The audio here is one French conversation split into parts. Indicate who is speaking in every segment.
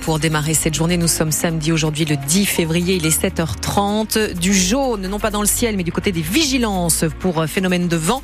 Speaker 1: Pour démarrer cette journée, nous sommes samedi aujourd'hui le 10 février, il est 7h30. Du jaune, non pas dans le ciel, mais du côté des vigilances pour phénomène de vent.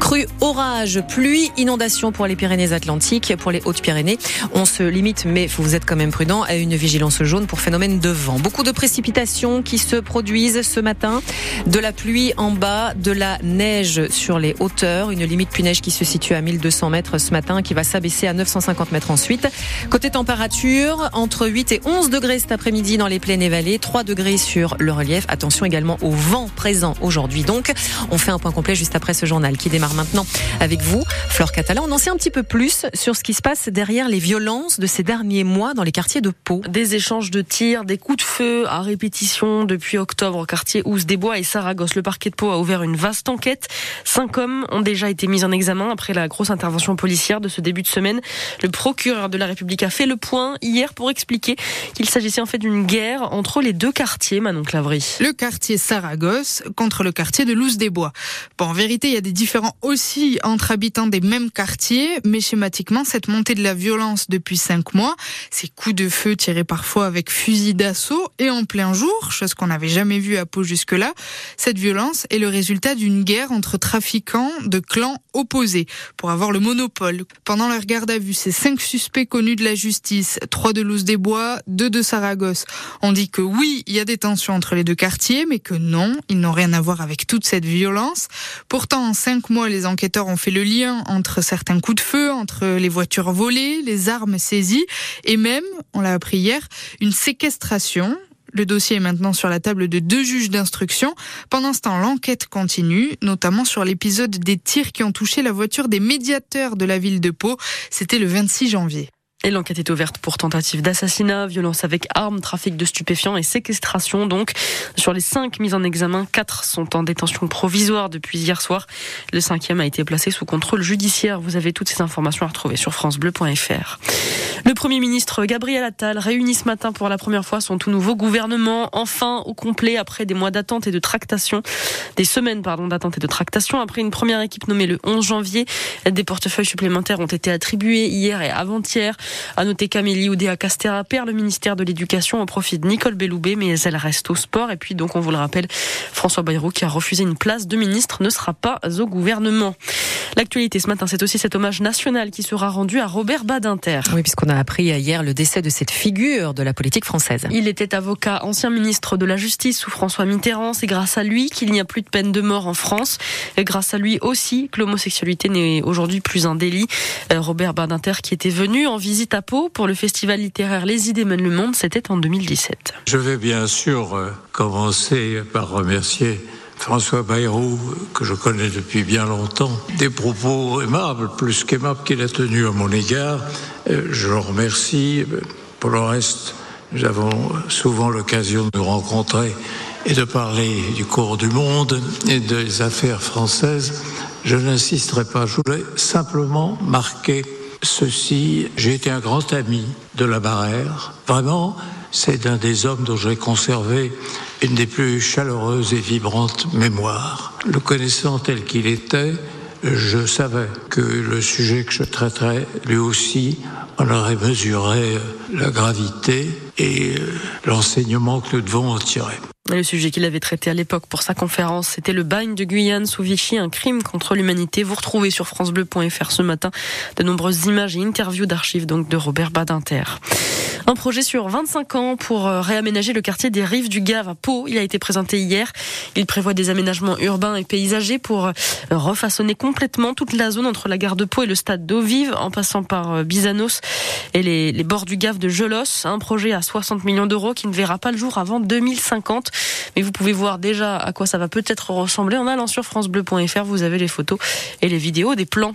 Speaker 1: Crue, orage, pluie, inondation pour les Pyrénées-Atlantiques, pour les Hautes-Pyrénées. On se limite, mais vous êtes quand même prudent, à une vigilance jaune pour phénomène de vent. Beaucoup de précipitations qui se produisent ce matin. De la pluie en bas, de la neige sur les hauteurs. Une limite pluie-neige qui se situe à 1200 mètres ce matin, qui va s'abaisser à 950 mètres ensuite. Côté température, entre 8 et 11 degrés cet après-midi dans les plaines et vallées, 3 degrés sur le relief. Attention également au vent présent aujourd'hui. Donc, on fait un point complet juste après ce journal qui démarre maintenant avec vous, Flore Catala. On en sait un petit peu plus sur ce qui se passe derrière les violences de ces derniers mois dans les quartiers de Pau.
Speaker 2: Des échanges de tirs, des coups de feu à répétition depuis octobre au quartier Ouse des Bois et Saragosse. Le parquet de Pau a ouvert une vaste enquête. Cinq hommes ont déjà été mis en examen après la grosse intervention policière de ce début de semaine. Le procureur de la République a fait le point hier pour expliquer qu'il s'agissait en fait d'une guerre entre les deux quartiers, Manon Clavry.
Speaker 3: Le quartier Saragosse contre le quartier de Louse des Bois. Bon, en vérité, il y a des différends aussi entre habitants des mêmes quartiers, mais schématiquement, cette montée de la violence depuis cinq mois, ces coups de feu tirés parfois avec fusil d'assaut et en plein jour, chose qu'on n'avait jamais vue à Pau jusque-là, cette violence est le résultat d'une guerre entre trafiquants de clans opposés pour avoir le monopole. Pendant leur garde à vue, ces cinq suspects connus de la justice, trois de Louse des Bois, deux de Saragosse. On dit que oui, il y a des tensions entre les deux quartiers, mais que non, ils n'ont rien à voir avec toute cette violence. Pourtant, en cinq mois, les enquêteurs ont fait le lien entre certains coups de feu, entre les voitures volées, les armes saisies, et même, on l'a appris hier, une séquestration. Le dossier est maintenant sur la table de deux juges d'instruction. Pendant ce temps, l'enquête continue, notamment sur l'épisode des tirs qui ont touché la voiture des médiateurs de la ville de Pau. C'était le 26 janvier.
Speaker 2: Et l'enquête est ouverte pour tentative d'assassinat, violence avec armes, trafic de stupéfiants et séquestration. Donc, sur les cinq mises en examen, quatre sont en détention provisoire depuis hier soir. Le cinquième a été placé sous contrôle judiciaire. Vous avez toutes ces informations à retrouver sur francebleu.fr. Le Premier ministre Gabriel Attal réunit ce matin pour la première fois son tout nouveau gouvernement, enfin au complet après des mois d'attente et de tractation, des semaines pardon d'attente et de tractation. Après une première équipe nommée le 11 janvier, des portefeuilles supplémentaires ont été attribués hier et avant-hier. À noter qu'Amélie Oudéa Castera perd le ministère de l'Éducation au profit de Nicole Belloubet, mais elle reste au sport. Et puis donc on vous le rappelle, François Bayrou qui a refusé une place de ministre ne sera pas au gouvernement. L'actualité ce matin, c'est aussi cet hommage national qui sera rendu à Robert Badinter.
Speaker 1: Oui, puisqu'on a appris hier le décès de cette figure de la politique française.
Speaker 2: Il était avocat, ancien ministre de la Justice sous François Mitterrand. C'est grâce à lui qu'il n'y a plus de peine de mort en France. Et grâce à lui aussi que l'homosexualité n'est aujourd'hui plus un délit. Euh, Robert Badinter qui était venu en visite à Pau pour le festival littéraire Les idées mènent le monde, c'était en 2017.
Speaker 4: Je vais bien sûr euh, commencer par remercier François Bayrou, que je connais depuis bien longtemps, des propos aimables, plus qu'aimables qu'il a tenus à mon égard. Euh, je le remercie. Pour le reste, nous avons souvent l'occasion de nous rencontrer et de parler du cours du monde et des affaires françaises. Je n'insisterai pas, je voulais simplement marquer ceci. J'ai été un grand ami de la Barère. Vraiment, c'est un des hommes dont j'ai conservé une des plus chaleureuses et vibrantes mémoires. Le connaissant tel qu'il était, je savais que le sujet que je traiterais, lui aussi, en aurait mesuré la gravité et euh, l'enseignement que nous devons en tirer.
Speaker 2: Le sujet qu'il avait traité à l'époque pour sa conférence, c'était le bagne de Guyane sous Vichy, un crime contre l'humanité. Vous retrouvez sur francebleu.fr ce matin de nombreuses images et interviews d'archives donc de Robert Badinter. Un projet sur 25 ans pour euh, réaménager le quartier des Rives du Gave à Pau. Il a été présenté hier. Il prévoit des aménagements urbains et paysagers pour euh, refaçonner complètement toute la zone entre la gare de Pau et le stade d'eau vive, en passant par euh, Bizanos et les, bords du Gave de Gelos. Un projet à 60 millions d'euros qui ne verra pas le jour avant 2050. Mais vous pouvez voir déjà à quoi ça va peut-être ressembler en allant sur francebleu.fr. Vous avez les photos et les vidéos des plans.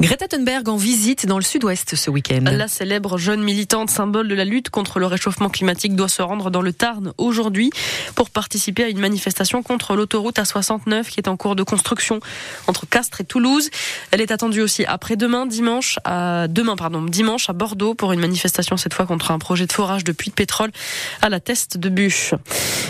Speaker 1: Greta Thunberg en visite dans le sud-ouest ce week-end.
Speaker 2: La célèbre jeune militante, symbole de la lutte contre le réchauffement climatique, doit se rendre dans le Tarn aujourd'hui pour participer à une manifestation contre l'autoroute A69 qui est en cours de construction entre Castres et Toulouse. Elle est attendue aussi après-demain, dimanche, à demain, pardon, dimanche à Bordeaux pour une manifestation cette fois contre un projet de forage de puits de pétrole à la Teste de Bûche.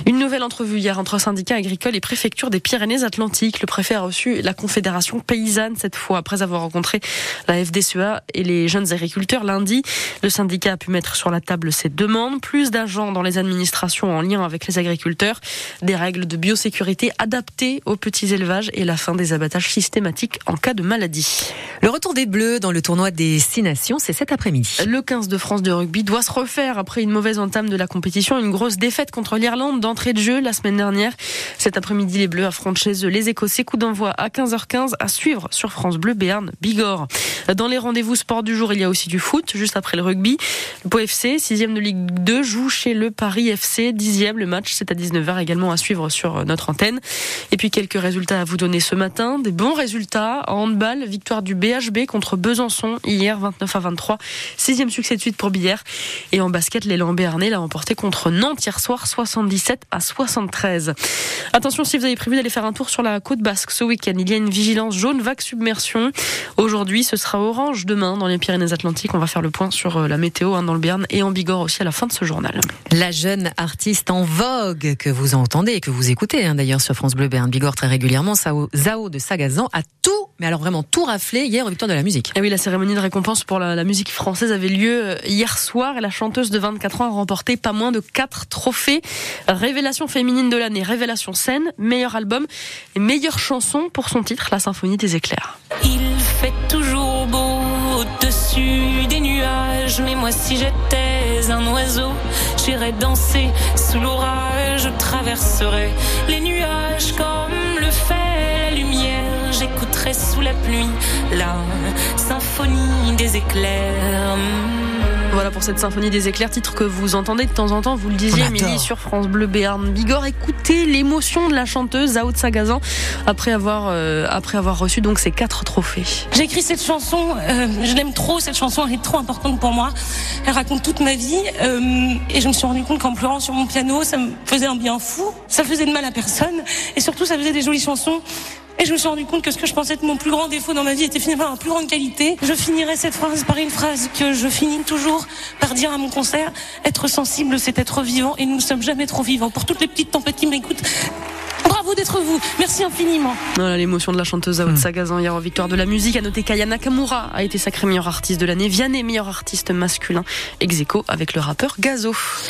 Speaker 2: Une nouvelle entrevue hier entre syndicats agricoles et préfecture des Pyrénées-Atlantiques. Le préfet a reçu la Confédération paysanne cette fois après avoir rencontré la FDCEA et les jeunes agriculteurs lundi. Le syndicat a pu mettre sur la table ses demandes, plus d'agents dans les administrations en lien avec les agriculteurs, des règles de biosécurité adaptées aux petits élevages et la fin des abattages systématiques en cas de maladie.
Speaker 1: Le retour des Bleus dans le tournoi des Six Nations, c'est cet après-midi.
Speaker 2: Le 15 de France de rugby doit se refaire après une mauvaise entame de la compétition, une grosse défaite contre l'Irlande d'entrée de jeu la semaine dernière. Cet après-midi, les Bleus affrontent chez eux les Écossais. Coup d'envoi à 15h15 à suivre sur France Bleu Béarn Bigorre. Dans les rendez-vous sport du jour, il y a aussi du foot, juste après le rugby. Le POFC, FC, 6 de Ligue 2, joue chez le Paris FC, 10e. Le match, c'est à 19h également à suivre sur notre antenne. Et puis quelques résultats à vous donner ce matin. Des bons résultats en handball, victoire du BHB contre Besançon hier 29 à 23. Sixième succès de suite pour Billère. Et en basket, l'élan béarnais l'a emporté contre Nantes hier soir 77 à 73. Attention si vous avez prévu d'aller faire un tour sur la côte basque ce week-end, il y a une vigilance jaune vague submersion. Aujourd'hui, ce sera orange. Demain, dans les Pyrénées-Atlantiques, on va faire le point sur euh, la météo hein, dans le Béarn et en Bigorre aussi à la fin de ce journal.
Speaker 1: La jeune artiste en vogue que vous entendez et que vous écoutez hein, d'ailleurs sur France Bleu Béarn Bigorre très régulièrement, Zao de Sagazan a tout mais alors vraiment tout raflé hier au Victoire de la musique.
Speaker 2: Et oui, la cérémonie de récompense pour la, la, musique française avait lieu euh, hier soir et la chanteuse de 24 ans a remporté pas moins de 4 trophées. Révélation féminine de l'année, révélation scène, meilleur album et meilleure chanson pour son titre, La Symphonie des éclairs.
Speaker 5: Il fait toujours beau au-dessus des nuages, mais moi si j'étais un oiseau, j'irais danser sous l'orage, je traverserais les nuages comme le fait la lumière j'écouterai sous la pluie la symphonie des éclairs.
Speaker 2: Voilà pour cette symphonie des éclairs, titre que vous entendez de temps en temps, vous le disiez, Émilie, sur France Bleu Béarn Bigorre. Écoutez l'émotion de la chanteuse Zao de Sagazan après avoir, euh, après avoir reçu donc ces quatre trophées.
Speaker 5: J'ai écrit cette chanson, euh, je l'aime trop, cette chanson elle est trop importante pour moi. Elle raconte toute ma vie euh, et je me suis rendu compte qu'en pleurant sur mon piano, ça me faisait un bien fou, ça faisait de mal à personne et surtout ça faisait des jolies chansons. Et je me suis rendu compte que ce que je pensais être mon plus grand défaut dans ma vie était finalement ma plus grande qualité. Je finirai cette phrase par une phrase que je finis toujours par dire à mon concert. Être sensible, c'est être vivant et nous ne sommes jamais trop vivants. Pour toutes les petites tempêtes qui m'écoutent, Bravo d'être vous. Merci infiniment.
Speaker 2: Voilà l'émotion de la chanteuse Aout Sagazan hier en victoire de la musique. À noter qu'Aya Nakamura a été sacré meilleur artiste de l'année. Vianney, meilleur artiste masculin. Ex avec le rappeur Gazo.